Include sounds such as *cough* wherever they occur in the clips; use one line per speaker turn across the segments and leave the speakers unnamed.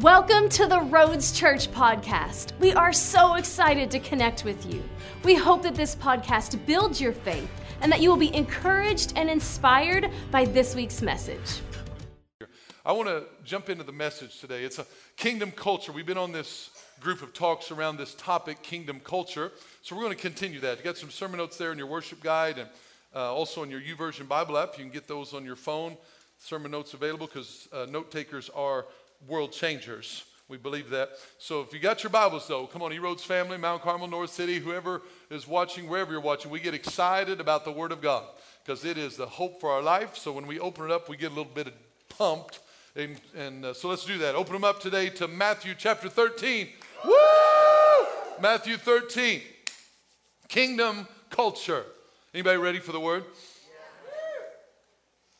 Welcome to the Roads Church podcast. We are so excited to connect with you. We hope that this podcast builds your faith and that you will be encouraged and inspired by this week's message.
I want to jump into the message today. It's a kingdom culture. We've been on this group of talks around this topic, kingdom culture. So we're going to continue that. You got some sermon notes there in your worship guide and uh, also in your YouVersion Bible app. You can get those on your phone. Sermon notes available because uh, note takers are world changers. We believe that. So if you got your Bibles, though, come on, E Roads family, Mount Carmel, Norris City, whoever is watching, wherever you're watching, we get excited about the Word of God because it is the hope for our life. So when we open it up, we get a little bit pumped. And, and uh, so let's do that. Open them up today to Matthew chapter 13. Woo! Matthew 13. Kingdom culture. Anybody ready for the Word?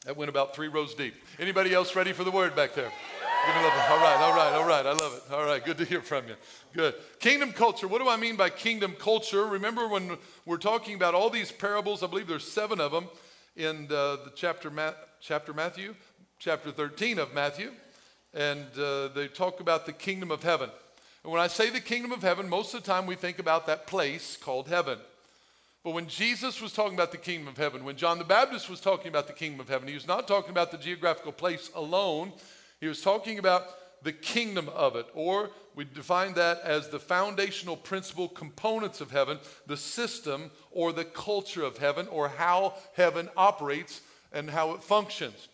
That went about three rows deep. Anybody else ready for the Word back there? All right, all right, all right. I love it. All right, good to hear from you. Good. Kingdom culture. What do I mean by kingdom culture? Remember when we're talking about all these parables? I believe there's seven of them in the, the chapter, Ma- chapter Matthew, chapter 13 of Matthew, and uh, they talk about the kingdom of heaven. And when I say the kingdom of heaven, most of the time we think about that place called heaven. But when Jesus was talking about the kingdom of heaven, when John the Baptist was talking about the kingdom of heaven, he was not talking about the geographical place alone. He was talking about the kingdom of it, or we define that as the foundational principle components of heaven, the system or the culture of heaven, or how heaven operates and how it functions.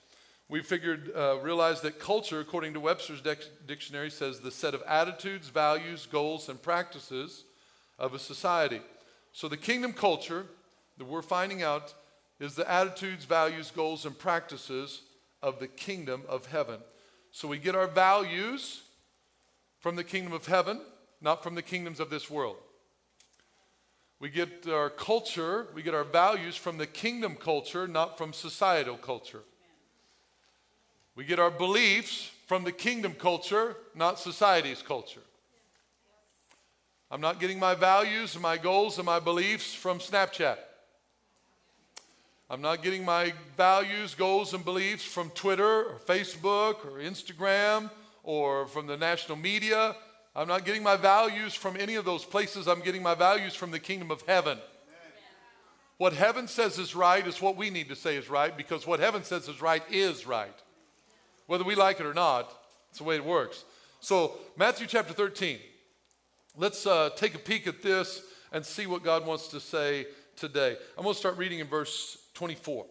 We figured, uh, realized that culture, according to Webster's dictionary, says the set of attitudes, values, goals, and practices of a society. So the kingdom culture that we're finding out is the attitudes, values, goals, and practices of the kingdom of heaven. So we get our values from the kingdom of heaven, not from the kingdoms of this world. We get our culture, we get our values from the kingdom culture, not from societal culture. We get our beliefs from the kingdom culture, not society's culture. I'm not getting my values and my goals and my beliefs from Snapchat. I'm not getting my values, goals, and beliefs from Twitter or Facebook or Instagram or from the national media. I'm not getting my values from any of those places. I'm getting my values from the kingdom of heaven. What heaven says is right is what we need to say is right because what heaven says is right is right. Whether we like it or not, it's the way it works. So, Matthew chapter 13. Let's uh, take a peek at this and see what God wants to say today. I'm going to start reading in verse 24.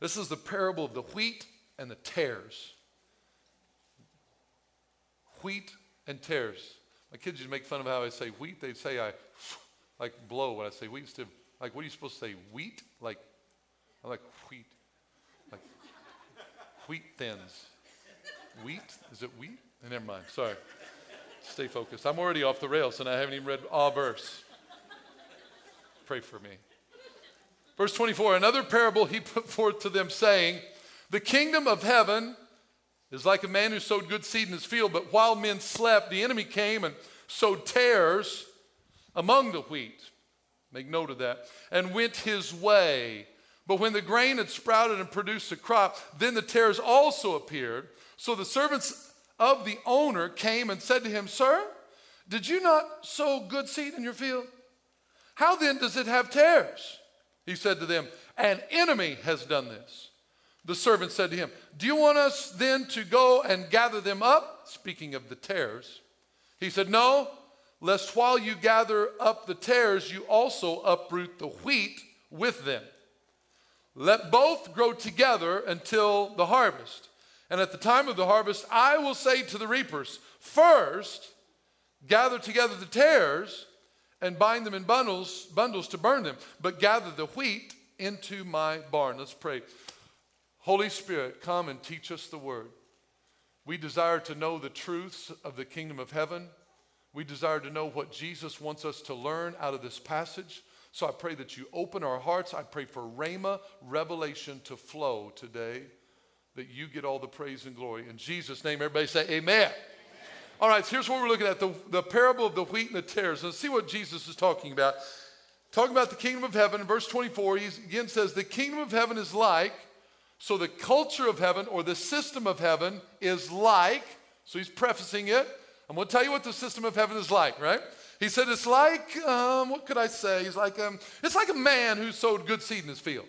This is the parable of the wheat and the tares. Wheat and tares. My kids used to make fun of how I say wheat. They'd say I *laughs* like blow when I say wheat. Instead, of, like, what are you supposed to say? Wheat? Like, I like wheat. Like, wheat thins. Wheat? Is it wheat? Eh, never mind. Sorry. Stay focused. I'm already off the rails and I haven't even read a verse. Pray for me. Verse 24 Another parable he *laughs* put forth to them, saying, The kingdom of heaven is like a man who sowed good seed in his field, but while men slept, the enemy came and sowed tares among the wheat. Make note of that. And went his way. But when the grain had sprouted and produced a crop, then the tares also appeared. So the servants of the owner came and said to him, Sir, did you not sow good seed in your field? How then does it have tares? He said to them, An enemy has done this. The servant said to him, Do you want us then to go and gather them up? Speaking of the tares. He said, No, lest while you gather up the tares, you also uproot the wheat with them. Let both grow together until the harvest. And at the time of the harvest, I will say to the reapers, First, gather together the tares and bind them in bundles, bundles to burn them, but gather the wheat into my barn. Let's pray. Holy Spirit, come and teach us the word. We desire to know the truths of the kingdom of heaven. We desire to know what Jesus wants us to learn out of this passage. So I pray that you open our hearts. I pray for Rhema revelation to flow today, that you get all the praise and glory. In Jesus' name, everybody say, Amen. All right, so here's what we're looking at the, the parable of the wheat and the tares. Let's see what Jesus is talking about. Talking about the kingdom of heaven. Verse 24, he again says, The kingdom of heaven is like, so the culture of heaven or the system of heaven is like, So he's prefacing it. I'm going to tell you what the system of heaven is like, right? He said it's like, um, what could I say? He's like, um, it's like a man who sowed good seed in his field.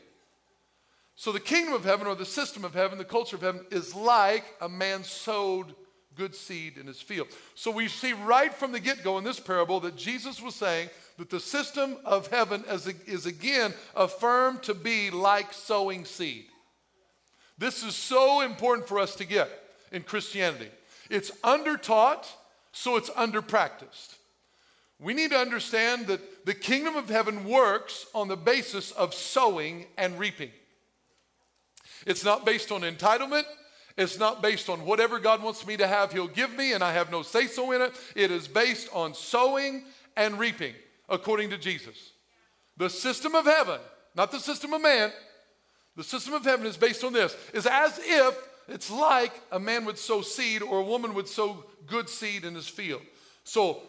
So the kingdom of heaven or the system of heaven, the culture of heaven, is like a man sowed good seed in his field. So we see right from the get go in this parable that Jesus was saying that the system of heaven is, is again affirmed to be like sowing seed. This is so important for us to get in Christianity. It's under taught, so it's under practiced. We need to understand that the kingdom of heaven works on the basis of sowing and reaping. It's not based on entitlement. It's not based on whatever God wants me to have, He'll give me, and I have no say so in it. It is based on sowing and reaping, according to Jesus. The system of heaven, not the system of man, the system of heaven is based on this, is as if it's like a man would sow seed or a woman would sow good seed in his field. So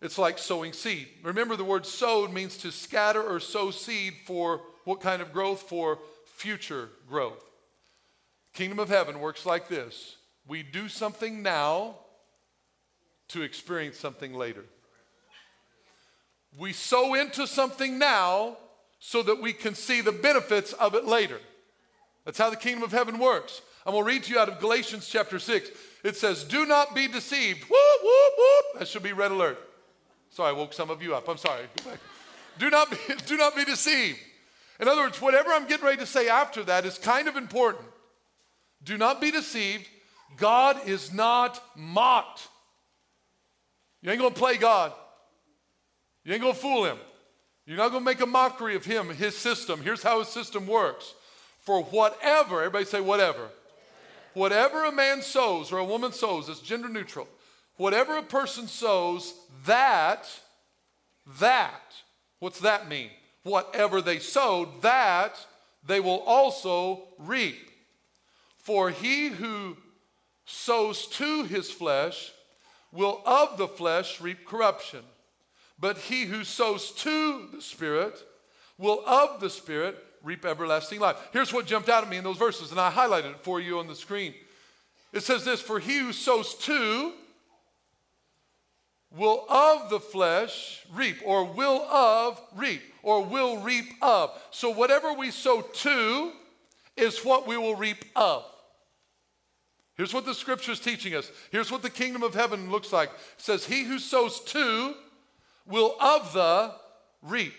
it's like sowing seed. Remember, the word sowed means to scatter or sow seed for what kind of growth? For future growth. Kingdom of heaven works like this we do something now to experience something later. We sow into something now so that we can see the benefits of it later. That's how the kingdom of heaven works. I'm going to read to you out of Galatians chapter 6. It says, Do not be deceived. Whoop, whoop, whoop. That should be red alert. Sorry, I woke some of you up. I'm sorry. *laughs* do, not be, *laughs* do not be deceived. In other words, whatever I'm getting ready to say after that is kind of important. Do not be deceived. God is not mocked. You ain't going to play God. You ain't going to fool him. You're not going to make a mockery of him, his system. Here's how his system works. For whatever, everybody say whatever. Whatever a man sows or a woman sows, it's gender neutral. Whatever a person sows, that, that, what's that mean? Whatever they sowed, that they will also reap. For he who sows to his flesh will of the flesh reap corruption. But he who sows to the Spirit will of the Spirit reap everlasting life. Here's what jumped out at me in those verses, and I highlighted it for you on the screen. It says this For he who sows to will of the flesh reap, or will of reap, or will reap of. So whatever we sow to is what we will reap of. Here's what the scripture is teaching us. Here's what the kingdom of heaven looks like. It says, He who sows to will of the reap.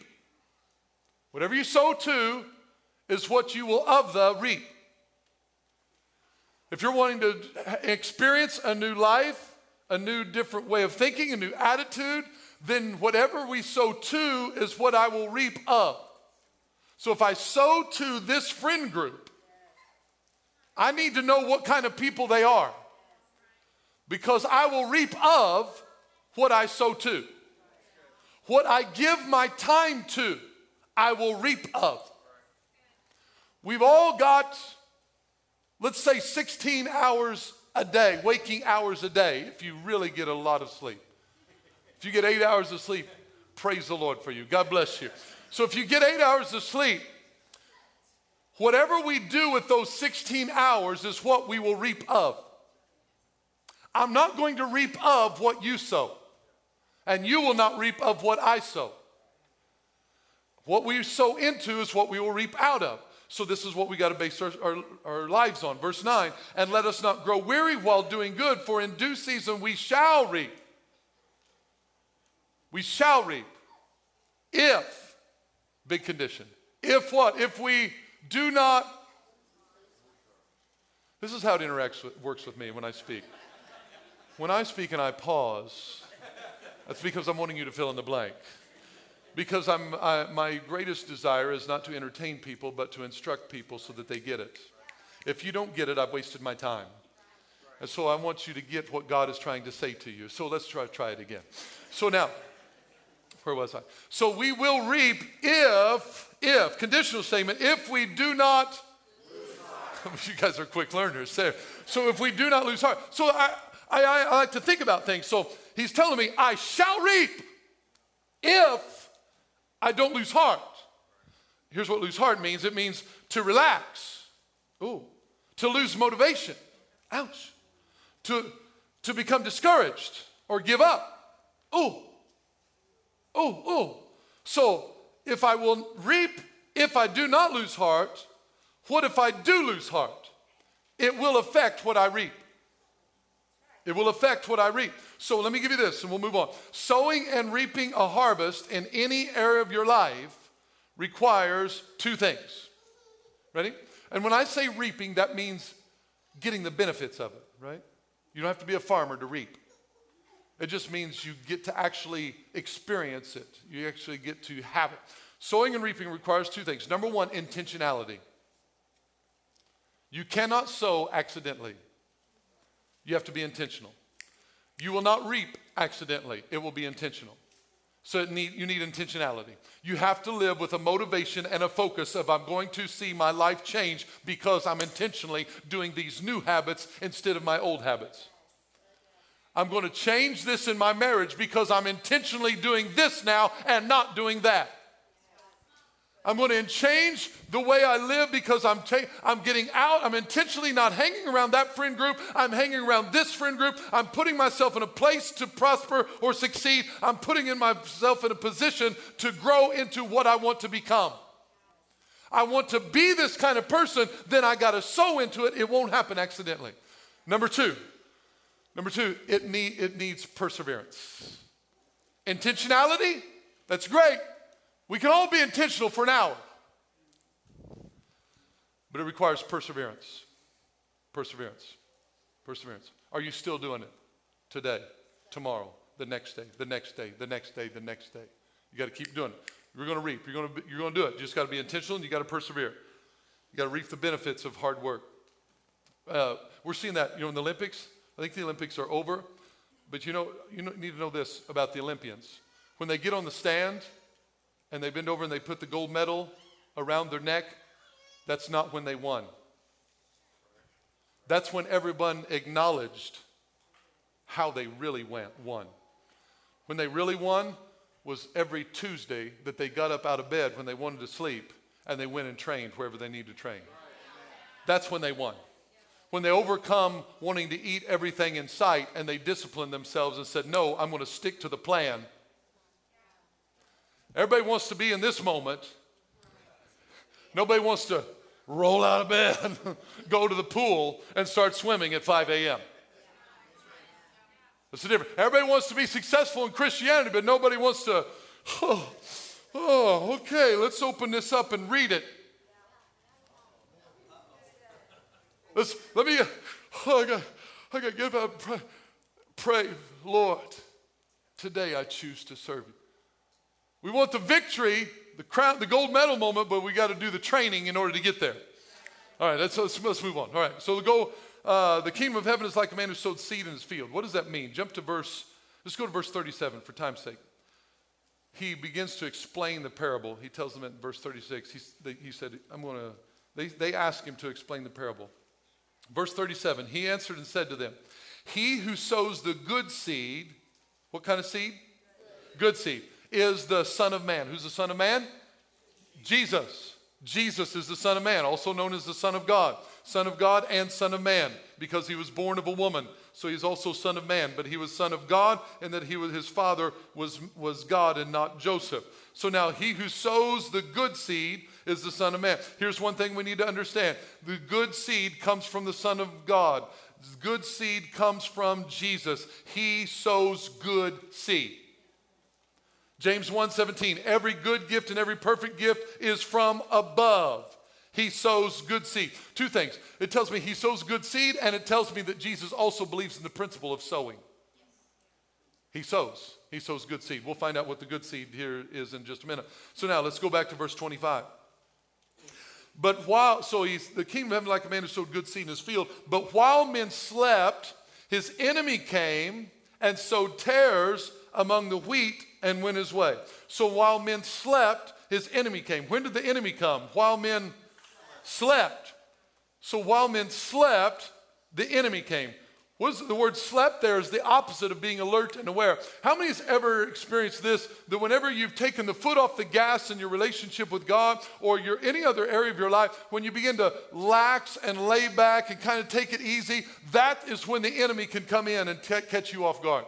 Whatever you sow to is what you will of the reap. If you're wanting to experience a new life, a new, different way of thinking, a new attitude, then whatever we sow to is what I will reap of. So if I sow to this friend group, I need to know what kind of people they are because I will reap of what I sow to. What I give my time to, I will reap of. We've all got, let's say, 16 hours a day, waking hours a day, if you really get a lot of sleep. If you get eight hours of sleep, praise the Lord for you. God bless you. So if you get eight hours of sleep, whatever we do with those 16 hours is what we will reap of. I'm not going to reap of what you sow, and you will not reap of what I sow. What we sow into is what we will reap out of. So, this is what we got to base our, our, our, lives on. Verse 9, and let us not grow weary while doing good, for in due season we shall reap. We shall reap. If, big condition. If what? If we do not. This is how it interacts with, works with me when I speak. When I speak and I pause, that's because I'm wanting you to fill in the blank because I'm, I, my greatest desire is not to entertain people, but to instruct people so that they get it. If you don't get it, I've wasted my time. And so I want you to get what God is trying to say to you. So let's try, try it again. So now, where was I? So we will reap if, if, conditional statement, if we do not, *laughs* you guys are quick learners there. So if we do not lose heart. So I, I, I like to think about things. So he's telling me, I shall reap if I don't lose heart. Here's what lose heart means it means to relax. Ooh. To lose motivation. Ouch. To, to become discouraged or give up. Oh, oh, oh. So if I will reap, if I do not lose heart, what if I do lose heart? It will affect what I reap. It will affect what I reap. So let me give you this and we'll move on. Sowing and reaping a harvest in any area of your life requires two things. Ready? And when I say reaping, that means getting the benefits of it, right? You don't have to be a farmer to reap. It just means you get to actually experience it. You actually get to have it. Sowing and reaping requires two things. Number one, intentionality. You cannot sow accidentally. You have to be intentional. You will not reap accidentally, it will be intentional. So need, you need intentionality. You have to live with a motivation and a focus of I'm going to see my life change because I'm intentionally doing these new habits instead of my old habits. I'm going to change this in my marriage because I'm intentionally doing this now and not doing that. I'm going to change the way I live because I'm, ta- I'm getting out. I'm intentionally not hanging around that friend group. I'm hanging around this friend group. I'm putting myself in a place to prosper or succeed. I'm putting in myself in a position to grow into what I want to become. I want to be this kind of person, then I got to sow into it. It won't happen accidentally. Number two, number two, it, need, it needs perseverance. Intentionality, that's great. We can all be intentional for an hour, but it requires perseverance. Perseverance. Perseverance. Are you still doing it today, tomorrow, the next day, the next day, the next day, the next day? You got to keep doing it. You're going to reap. You're going to, you're going to do it. You just got to be intentional and you got to persevere. You got to reap the benefits of hard work. Uh, we're seeing that, you know, in the Olympics. I think the Olympics are over, but you know, you need to know this about the Olympians. When they get on the stand, and they bend over and they put the gold medal around their neck, that's not when they won. That's when everyone acknowledged how they really went, won. When they really won was every Tuesday that they got up out of bed when they wanted to sleep and they went and trained wherever they needed to train. That's when they won. When they overcome wanting to eat everything in sight and they disciplined themselves and said, No, I'm going to stick to the plan Everybody wants to be in this moment. Nobody wants to roll out of bed, *laughs* go to the pool, and start swimming at 5 a.m. That's the difference. Everybody wants to be successful in Christianity, but nobody wants to, oh, oh okay, let's open this up and read it. Let's, let me, oh, I got, I got to give up. Pray, pray, Lord, today I choose to serve you. We want the victory, the crown, the gold medal moment, but we got to do the training in order to get there. All right, let's, let's, let's move on. All right, so the go, uh, the kingdom of heaven is like a man who sowed seed in his field. What does that mean? Jump to verse, let's go to verse 37 for time's sake. He begins to explain the parable. He tells them in verse 36, he, he said, I'm going to, they, they ask him to explain the parable. Verse 37, he answered and said to them, He who sows the good seed, what kind of seed? Good seed is the Son of Man. Who's the Son of Man? Jesus. Jesus is the Son of Man, also known as the Son of God. Son of God and Son of Man, because he was born of a woman. So he's also Son of Man, but he was Son of God, and that he was his father was, was God and not Joseph. So now he who sows the good seed is the Son of Man. Here's one thing we need to understand the good seed comes from the Son of God. Good seed comes from Jesus. He sows good seed. James 1:17 Every good gift and every perfect gift is from above. He sows good seed. Two things. It tells me he sows good seed and it tells me that Jesus also believes in the principle of sowing. He sows. He sows good seed. We'll find out what the good seed here is in just a minute. So now let's go back to verse 25. But while, so he's the kingdom of heaven like a man who sowed good seed in his field. But while men slept, his enemy came and sowed tares among the wheat and went his way. So while men slept, his enemy came. When did the enemy come? While men slept. So while men slept, the enemy came. What is the word slept there is the opposite of being alert and aware. How many has ever experienced this that whenever you've taken the foot off the gas in your relationship with God or your any other area of your life, when you begin to lax and lay back and kind of take it easy, that is when the enemy can come in and t- catch you off guard.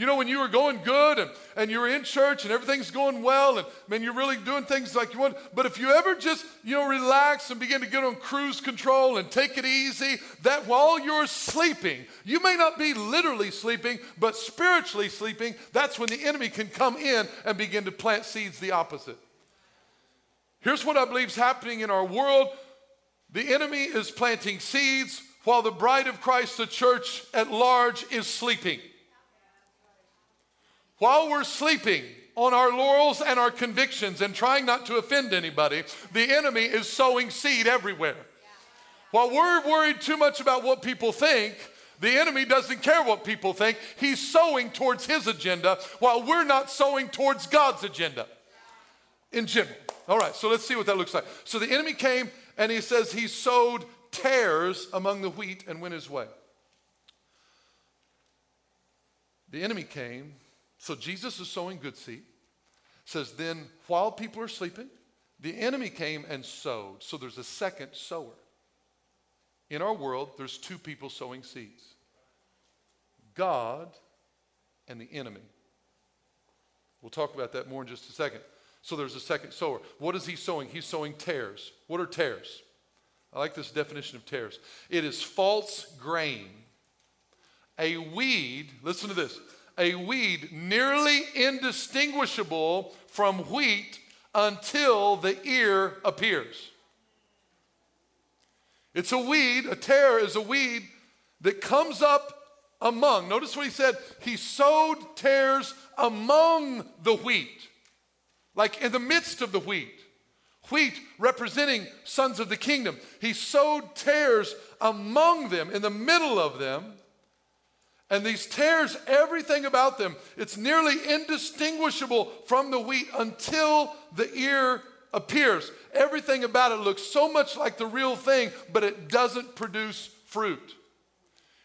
You know, when you were going good and, and you were in church and everything's going well and man, you're really doing things like you want. But if you ever just, you know, relax and begin to get on cruise control and take it easy, that while you're sleeping, you may not be literally sleeping, but spiritually sleeping, that's when the enemy can come in and begin to plant seeds the opposite. Here's what I believe is happening in our world the enemy is planting seeds while the bride of Christ, the church at large, is sleeping. While we're sleeping on our laurels and our convictions and trying not to offend anybody, the enemy is sowing seed everywhere. While we're worried too much about what people think, the enemy doesn't care what people think. He's sowing towards his agenda while we're not sowing towards God's agenda in general. All right, so let's see what that looks like. So the enemy came and he says he sowed tares among the wheat and went his way. The enemy came so Jesus is sowing good seed. Says, then while people are sleeping, the enemy came and sowed. So there's a second sower. In our world, there's two people sowing seeds God and the enemy. We'll talk about that more in just a second. So there's a second sower. What is he sowing? He's sowing tares. What are tares? I like this definition of tares. It is false grain, a weed, listen to this, a weed nearly indistinguishable from wheat until the ear appears. It's a weed, a tare is a weed that comes up among. Notice what he said. He sowed tares among the wheat, like in the midst of the wheat. Wheat representing sons of the kingdom. He sowed tares among them, in the middle of them. And these tares, everything about them, it's nearly indistinguishable from the wheat until the ear appears. Everything about it looks so much like the real thing, but it doesn't produce fruit.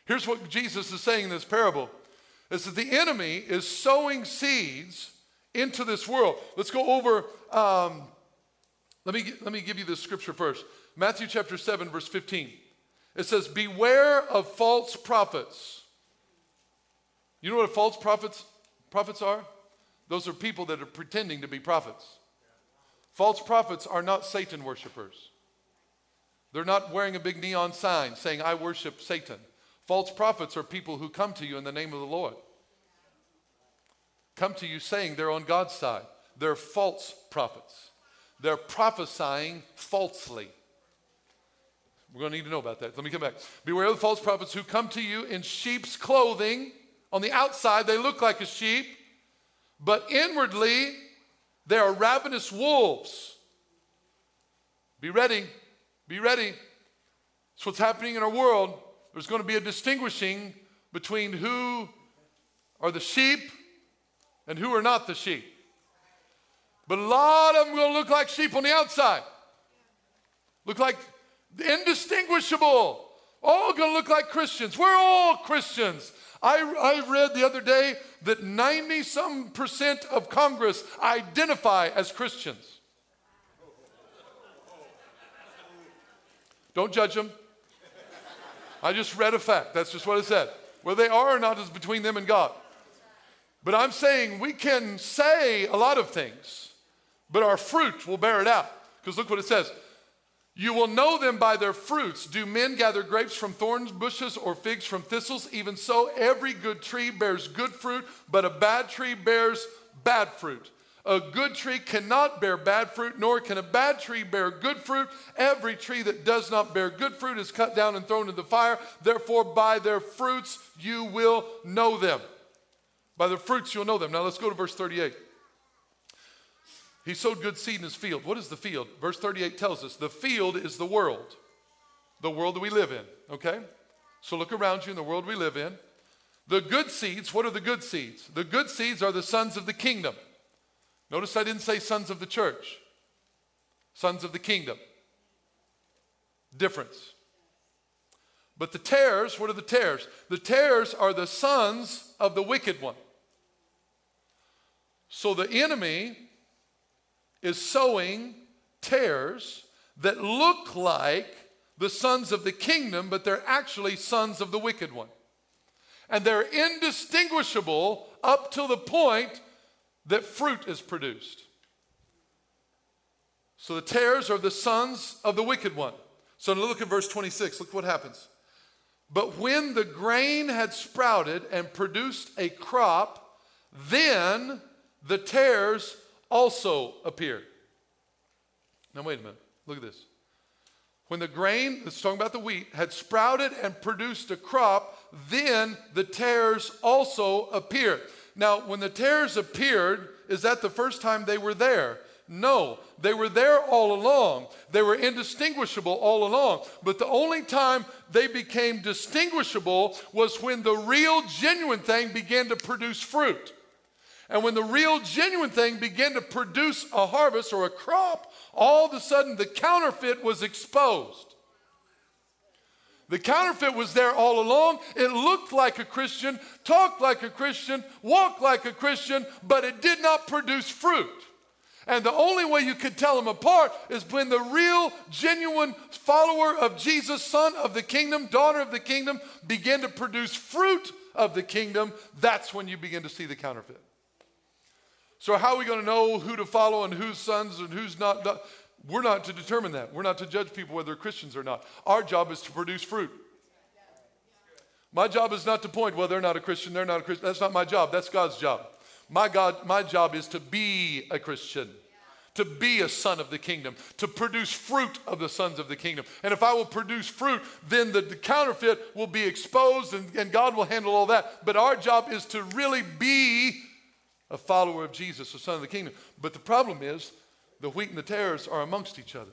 Here's what Jesus is saying in this parable is that the enemy is sowing seeds into this world. Let's go over, um, let, me, let me give you this scripture first. Matthew chapter 7, verse 15. It says, Beware of false prophets you know what false prophets prophets are? Those are people that are pretending to be prophets. False prophets are not Satan worshipers. They're not wearing a big neon sign saying, I worship Satan. False prophets are people who come to you in the name of the Lord. Come to you saying they're on God's side. They're false prophets. They're prophesying falsely. We're going to need to know about that. Let me come back. Beware of the false prophets who come to you in sheep's clothing on the outside, they look like a sheep, but inwardly, they are ravenous wolves. Be ready. Be ready. That's what's happening in our world. There's going to be a distinguishing between who are the sheep and who are not the sheep. But a lot of them will look like sheep on the outside. Look like indistinguishable. All going to look like Christians. We're all Christians. I, I read the other day that 90 some percent of Congress identify as Christians. Don't judge them. I just read a fact. That's just what it said. Whether they are or not is between them and God. But I'm saying we can say a lot of things, but our fruit will bear it out. Because look what it says you will know them by their fruits. Do men gather grapes from thorns bushes or figs from thistles? Even so, every good tree bears good fruit, but a bad tree bears bad fruit. A good tree cannot bear bad fruit, nor can a bad tree bear good fruit. Every tree that does not bear good fruit is cut down and thrown into the fire. Therefore, by their fruits you will know them. By their fruits you'll know them. Now let's go to verse 38. He sowed good seed in his field. What is the field? Verse 38 tells us the field is the world, the world that we live in, okay? So look around you in the world we live in. The good seeds, what are the good seeds? The good seeds are the sons of the kingdom. Notice I didn't say sons of the church, sons of the kingdom. Difference. But the tares, what are the tares? The tares are the sons of the wicked one. So the enemy is sowing tares that look like the sons of the kingdom, but they're actually sons of the wicked one. And they're indistinguishable up to the point that fruit is produced. So the tares are the sons of the wicked one. So look at verse 26. Look what happens. But when the grain had sprouted and produced a crop, then the tares also appeared. Now, wait a minute. Look at this. When the grain, it's talking about the wheat, had sprouted and produced a crop, then the tares also appeared. Now, when the tares appeared, is that the first time they were there? No, they were there all along. They were indistinguishable all along. But the only time they became distinguishable was when the real, genuine thing began to produce fruit. And when the real, genuine thing began to produce a harvest or a crop, all of a sudden the counterfeit was exposed. The counterfeit was there all along. It looked like a Christian, talked like a Christian, walked like a Christian, but it did not produce fruit. And the only way you could tell them apart is when the real, genuine follower of Jesus, son of the kingdom, daughter of the kingdom, began to produce fruit of the kingdom. That's when you begin to see the counterfeit. So, how are we going to know who to follow and whose sons and who's not? We're not to determine that. We're not to judge people whether they're Christians or not. Our job is to produce fruit. My job is not to point, well, they're not a Christian, they're not a Christian. That's not my job. That's God's job. My God, my job is to be a Christian, to be a son of the kingdom, to produce fruit of the sons of the kingdom. And if I will produce fruit, then the, the counterfeit will be exposed and, and God will handle all that. But our job is to really be a follower of Jesus, a son of the kingdom. But the problem is, the wheat and the tares are amongst each other.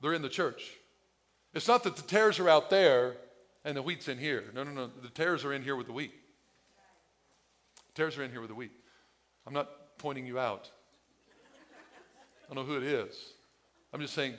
They're in the church. It's not that the tares are out there and the wheat's in here. No, no, no. The tares are in here with the wheat. Tares are in here with the wheat. I'm not pointing you out. I don't know who it is. I'm just saying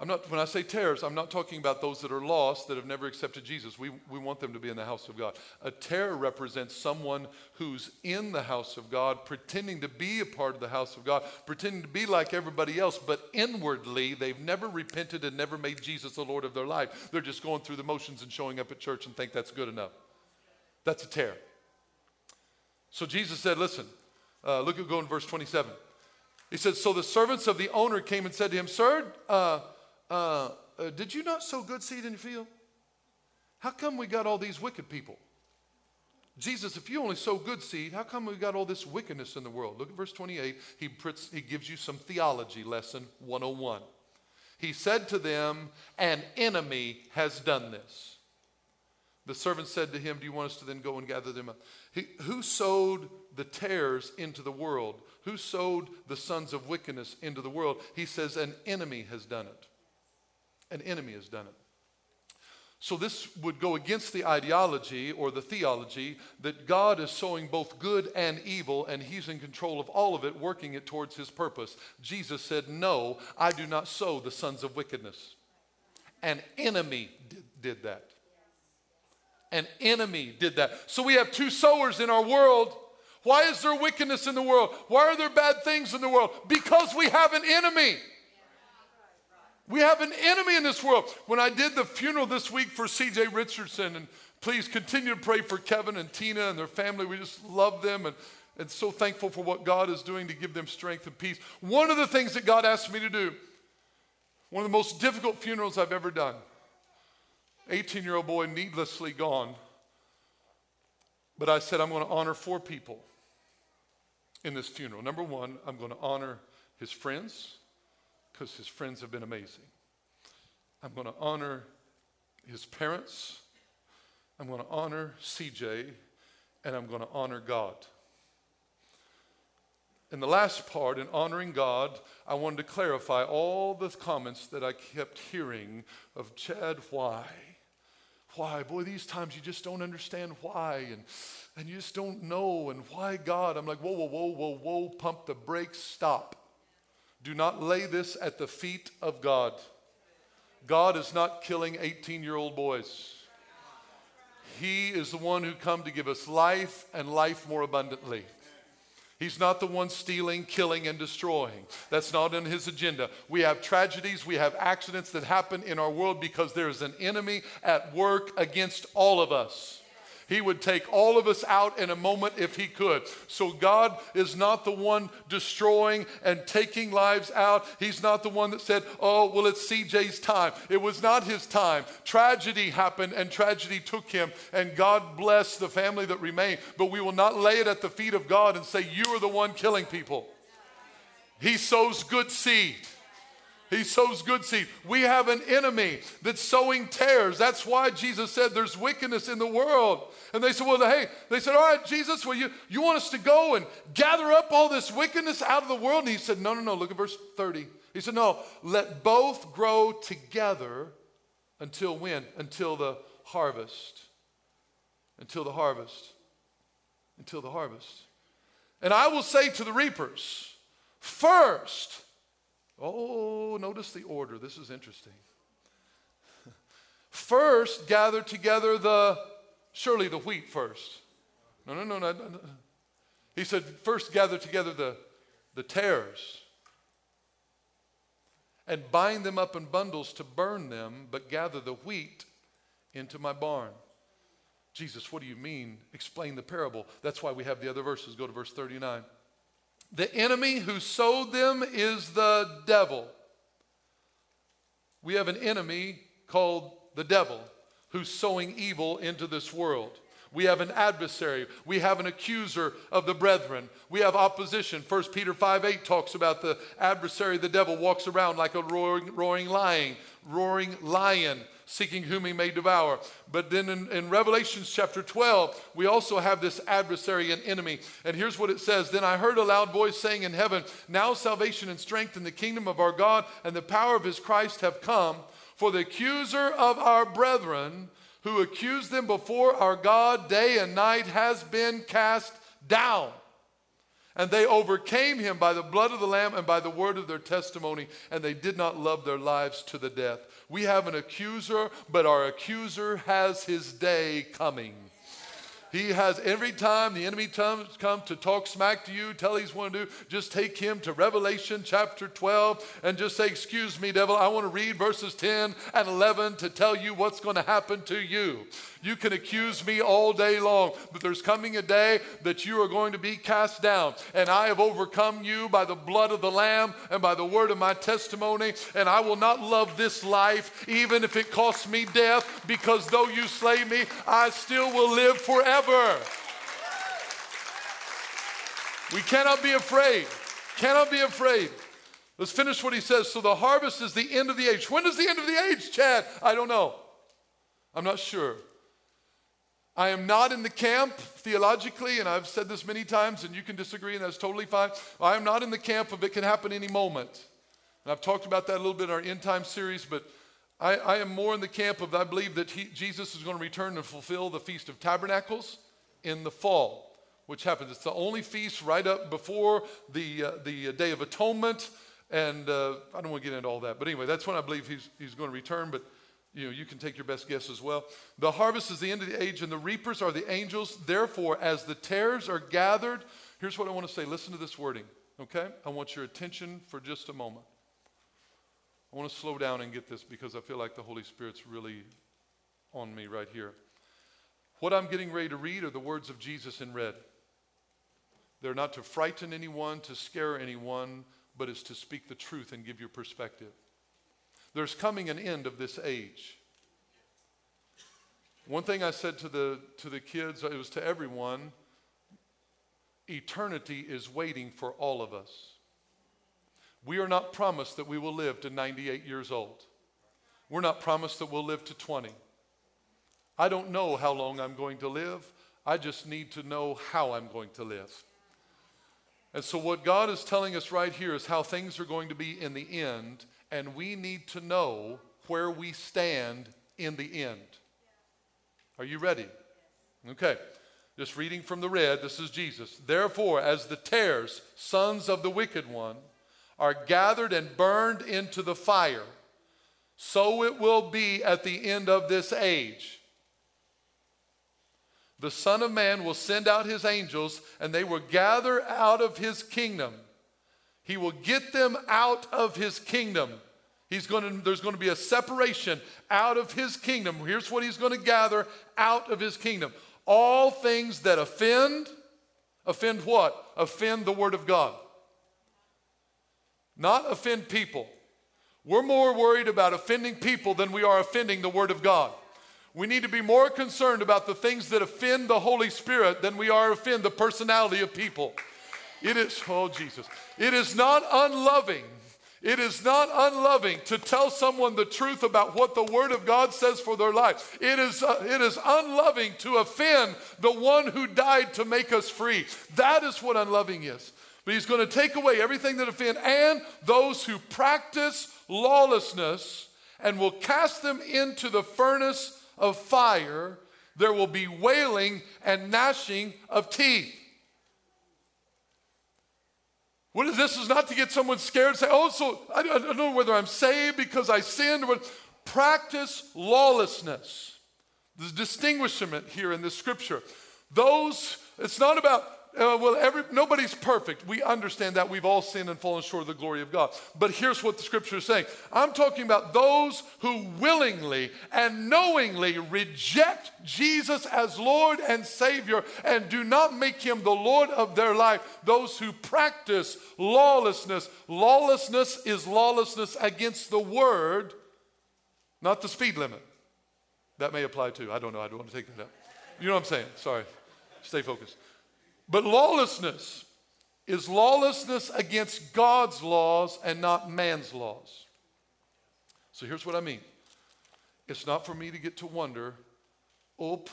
I'm not, when I say tares, I'm not talking about those that are lost that have never accepted Jesus. We, we want them to be in the house of God. A tare represents someone who's in the house of God, pretending to be a part of the house of God, pretending to be like everybody else, but inwardly they've never repented and never made Jesus the Lord of their life. They're just going through the motions and showing up at church and think that's good enough. That's a tare. So Jesus said, listen, uh, look at go in verse 27. He said, So the servants of the owner came and said to him, Sir, uh, uh, uh, Did you not sow good seed in your field? How come we got all these wicked people? Jesus, if you only sow good seed, how come we got all this wickedness in the world? Look at verse 28. He, puts, he gives you some theology lesson 101. He said to them, An enemy has done this. The servant said to him, Do you want us to then go and gather them up? He, who sowed the tares into the world? Who sowed the sons of wickedness into the world? He says, An enemy has done it. An enemy has done it. So, this would go against the ideology or the theology that God is sowing both good and evil, and He's in control of all of it, working it towards His purpose. Jesus said, No, I do not sow the sons of wickedness. An enemy did, did that. An enemy did that. So, we have two sowers in our world. Why is there wickedness in the world? Why are there bad things in the world? Because we have an enemy. We have an enemy in this world. When I did the funeral this week for CJ Richardson, and please continue to pray for Kevin and Tina and their family. We just love them and, and so thankful for what God is doing to give them strength and peace. One of the things that God asked me to do, one of the most difficult funerals I've ever done, 18 year old boy needlessly gone. But I said, I'm going to honor four people in this funeral. Number one, I'm going to honor his friends because his friends have been amazing. I'm going to honor his parents. I'm going to honor CJ. And I'm going to honor God. In the last part, in honoring God, I wanted to clarify all the comments that I kept hearing of Chad, why? Why? Boy, these times you just don't understand why, and, and you just don't know, and why God? I'm like, whoa, whoa, whoa, whoa, whoa, pump the brakes, stop. Do not lay this at the feet of God. God is not killing 18 year old boys. He is the one who come to give us life and life more abundantly. He's not the one stealing, killing, and destroying. That's not in his agenda. We have tragedies, we have accidents that happen in our world because there is an enemy at work against all of us. He would take all of us out in a moment if He could. So God is not the one destroying and taking lives out. He's not the one that said, Oh, well, it's CJ's time. It was not his time. Tragedy happened and tragedy took him, and God bless the family that remained. But we will not lay it at the feet of God and say, You are the one killing people. He sows good seed. He sows good seed. We have an enemy that's sowing tares. That's why Jesus said there's wickedness in the world. And they said, Well, hey, they said, All right, Jesus, well, you, you want us to go and gather up all this wickedness out of the world? And he said, No, no, no. Look at verse 30. He said, No, let both grow together until when? Until the harvest. Until the harvest. Until the harvest. And I will say to the reapers, First, Oh, notice the order. This is interesting. *laughs* First, gather together the, surely the wheat first. No, no, no, no. no. He said, first gather together the, the tares and bind them up in bundles to burn them, but gather the wheat into my barn. Jesus, what do you mean? Explain the parable. That's why we have the other verses. Go to verse 39. The enemy who sowed them is the devil. We have an enemy called the devil who's sowing evil into this world. We have an adversary. We have an accuser of the brethren. We have opposition. 1 Peter 5 8 talks about the adversary, the devil, walks around like a roaring, roaring lion, roaring lion, seeking whom he may devour. But then in, in Revelations chapter 12, we also have this adversary and enemy. And here's what it says Then I heard a loud voice saying in heaven, Now salvation and strength in the kingdom of our God and the power of his Christ have come. For the accuser of our brethren, who accused them before our God day and night, has been cast down. And they overcame him by the blood of the Lamb and by the word of their testimony, and they did not love their lives to the death. We have an accuser, but our accuser has his day coming. He has every time the enemy comes come to talk smack to you, tell he's want to do, just take him to Revelation chapter 12 and just say, Excuse me, devil, I want to read verses 10 and 11 to tell you what's going to happen to you. You can accuse me all day long, but there's coming a day that you are going to be cast down. And I have overcome you by the blood of the Lamb and by the word of my testimony. And I will not love this life, even if it costs me death, because though you slay me, I still will live forever. We cannot be afraid. Cannot be afraid. Let's finish what he says. So the harvest is the end of the age. When is the end of the age, Chad? I don't know. I'm not sure. I am not in the camp theologically, and I've said this many times, and you can disagree, and that's totally fine. I am not in the camp of it can happen any moment. And I've talked about that a little bit in our end time series, but I, I am more in the camp of I believe that he, Jesus is going to return and fulfill the Feast of Tabernacles in the fall, which happens. It's the only feast right up before the, uh, the Day of Atonement. And uh, I don't want to get into all that. But anyway, that's when I believe he's, he's going to return. But you know, you can take your best guess as well. The harvest is the end of the age, and the reapers are the angels. Therefore, as the tares are gathered, here's what I want to say. Listen to this wording, okay? I want your attention for just a moment. I want to slow down and get this because I feel like the Holy Spirit's really on me right here. What I'm getting ready to read are the words of Jesus in red. They're not to frighten anyone, to scare anyone, but it's to speak the truth and give you perspective. There's coming an end of this age. One thing I said to the, to the kids, it was to everyone eternity is waiting for all of us. We are not promised that we will live to 98 years old. We're not promised that we'll live to 20. I don't know how long I'm going to live. I just need to know how I'm going to live. And so, what God is telling us right here is how things are going to be in the end and we need to know where we stand in the end. Are you ready? Okay. Just reading from the red, this is Jesus. Therefore, as the tares, sons of the wicked one, are gathered and burned into the fire, so it will be at the end of this age. The Son of Man will send out his angels, and they will gather out of his kingdom. He will get them out of his kingdom. He's going to, there's going to be a separation out of his kingdom. Here's what he's going to gather out of his kingdom all things that offend, offend what? Offend the word of God. Not offend people. We're more worried about offending people than we are offending the word of God. We need to be more concerned about the things that offend the Holy Spirit than we are offend the personality of people. It is, oh Jesus, it is not unloving it is not unloving to tell someone the truth about what the Word of God says for their life. It is, uh, it is unloving to offend the one who died to make us free. That is what unloving is. But He's going to take away everything that offends and those who practice lawlessness and will cast them into the furnace of fire. There will be wailing and gnashing of teeth. What is this? Is not to get someone scared and say, oh, so I, don't know whether I'm saved because I sinned. Or practice lawlessness. There's distinguishment here in the scripture. Those, it's not about uh, well, every, nobody's perfect. We understand that. We've all sinned and fallen short of the glory of God. But here's what the scripture is saying I'm talking about those who willingly and knowingly reject Jesus as Lord and Savior and do not make him the Lord of their life. Those who practice lawlessness. Lawlessness is lawlessness against the word, not the speed limit. That may apply too. I don't know. I don't want to take that up. You know what I'm saying? Sorry. Stay focused. But lawlessness is lawlessness against God's laws and not man's laws. So here's what I mean it's not for me to get to wonder, oop,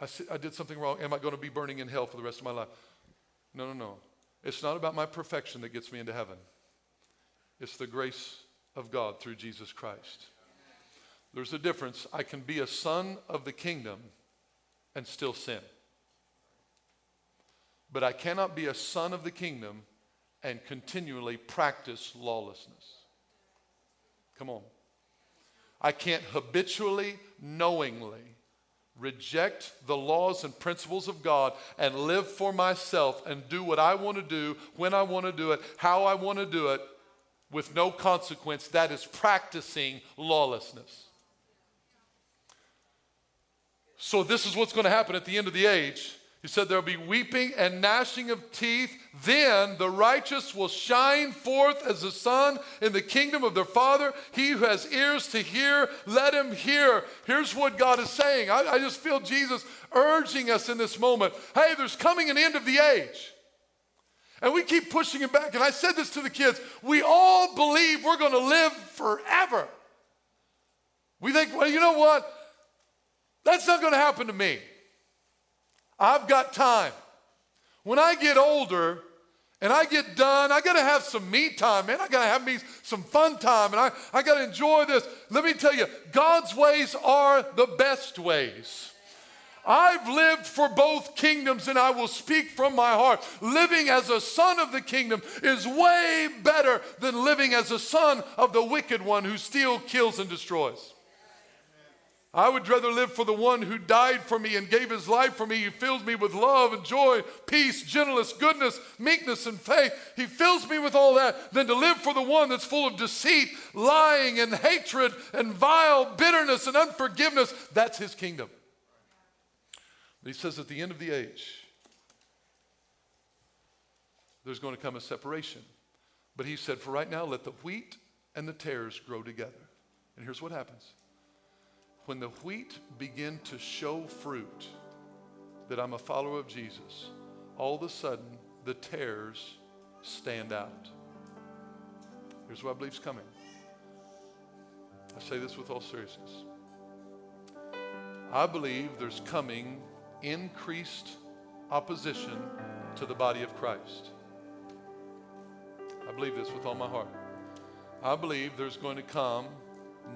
I, I did something wrong. Am I going to be burning in hell for the rest of my life? No, no, no. It's not about my perfection that gets me into heaven, it's the grace of God through Jesus Christ. There's a difference. I can be a son of the kingdom and still sin. But I cannot be a son of the kingdom and continually practice lawlessness. Come on. I can't habitually, knowingly reject the laws and principles of God and live for myself and do what I want to do, when I want to do it, how I want to do it, with no consequence. That is practicing lawlessness. So, this is what's going to happen at the end of the age. He said, There'll be weeping and gnashing of teeth. Then the righteous will shine forth as the sun in the kingdom of their Father. He who has ears to hear, let him hear. Here's what God is saying. I, I just feel Jesus urging us in this moment hey, there's coming an end of the age. And we keep pushing it back. And I said this to the kids we all believe we're going to live forever. We think, well, you know what? That's not going to happen to me. I've got time. When I get older and I get done, I got to have some me time, man. I got to have me some fun time and I, I got to enjoy this. Let me tell you, God's ways are the best ways. I've lived for both kingdoms and I will speak from my heart. Living as a son of the kingdom is way better than living as a son of the wicked one who steals, kills, and destroys. I would rather live for the one who died for me and gave his life for me. He fills me with love and joy, peace, gentleness, goodness, meekness, and faith. He fills me with all that than to live for the one that's full of deceit, lying, and hatred, and vile bitterness and unforgiveness. That's his kingdom. But he says at the end of the age, there's going to come a separation. But he said, for right now, let the wheat and the tares grow together. And here's what happens when the wheat begin to show fruit that I'm a follower of Jesus, all of a sudden the tares stand out. Here's what I believe is coming. I say this with all seriousness. I believe there's coming increased opposition to the body of Christ. I believe this with all my heart. I believe there's going to come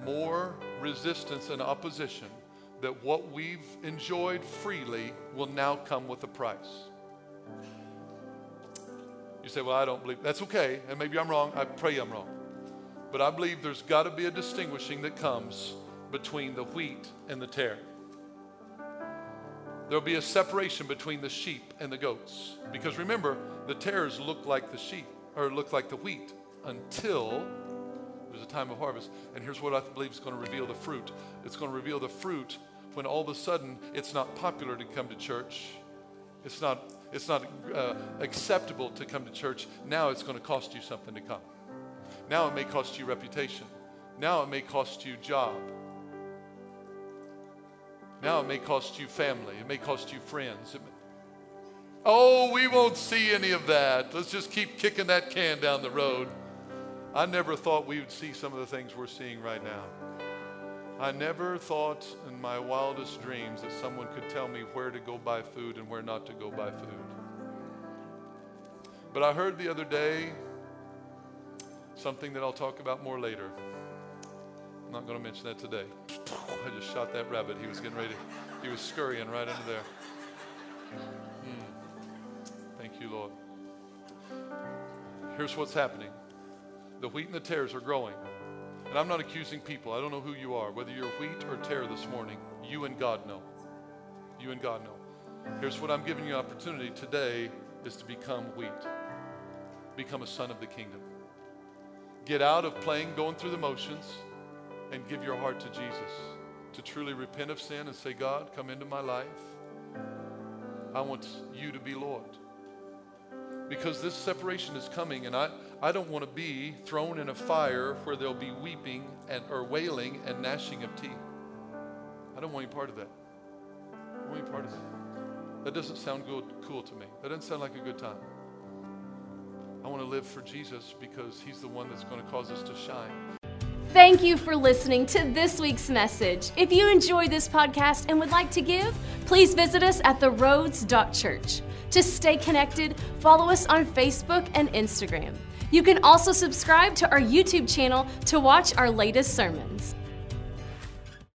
more resistance and opposition that what we've enjoyed freely will now come with a price. You say, Well, I don't believe. That's okay. And maybe I'm wrong. I pray I'm wrong. But I believe there's got to be a distinguishing that comes between the wheat and the tare. There'll be a separation between the sheep and the goats. Because remember, the tares look like the sheep, or look like the wheat, until there's a time of harvest. And here's what I believe is going to reveal the fruit it's going to reveal the fruit when all of a sudden it's not popular to come to church. It's not, it's not uh, acceptable to come to church. Now it's going to cost you something to come. Now it may cost you reputation. Now it may cost you job. Now it may cost you family. It may cost you friends. May... Oh, we won't see any of that. Let's just keep kicking that can down the road. I never thought we would see some of the things we're seeing right now. I never thought in my wildest dreams that someone could tell me where to go buy food and where not to go buy food. But I heard the other day something that I'll talk about more later. I'm not going to mention that today. I just shot that rabbit. He was getting ready. He was scurrying right under there. Hmm. Thank you, Lord. Here's what's happening the wheat and the tares are growing. And I'm not accusing people. I don't know who you are, whether you're wheat or tare this morning. You and God know. You and God know. Here's what I'm giving you opportunity today is to become wheat. Become a son of the kingdom. Get out of playing, going through the motions, and give your heart to Jesus. To truly repent of sin and say, God, come into my life. I want you to be Lord because this separation is coming and I, I don't want to be thrown in a fire where there'll be weeping and or wailing and gnashing of teeth. I don't want any part of that. I don't want any part of that. That doesn't sound good, cool to me. That doesn't sound like a good time. I want to live for Jesus because he's the one that's going to cause us to shine.
Thank you for listening to this week's message. If you enjoyed this podcast and would like to give, please visit us at theroads.church. To stay connected, follow us on Facebook and Instagram. You can also subscribe to our YouTube channel to watch our latest sermons.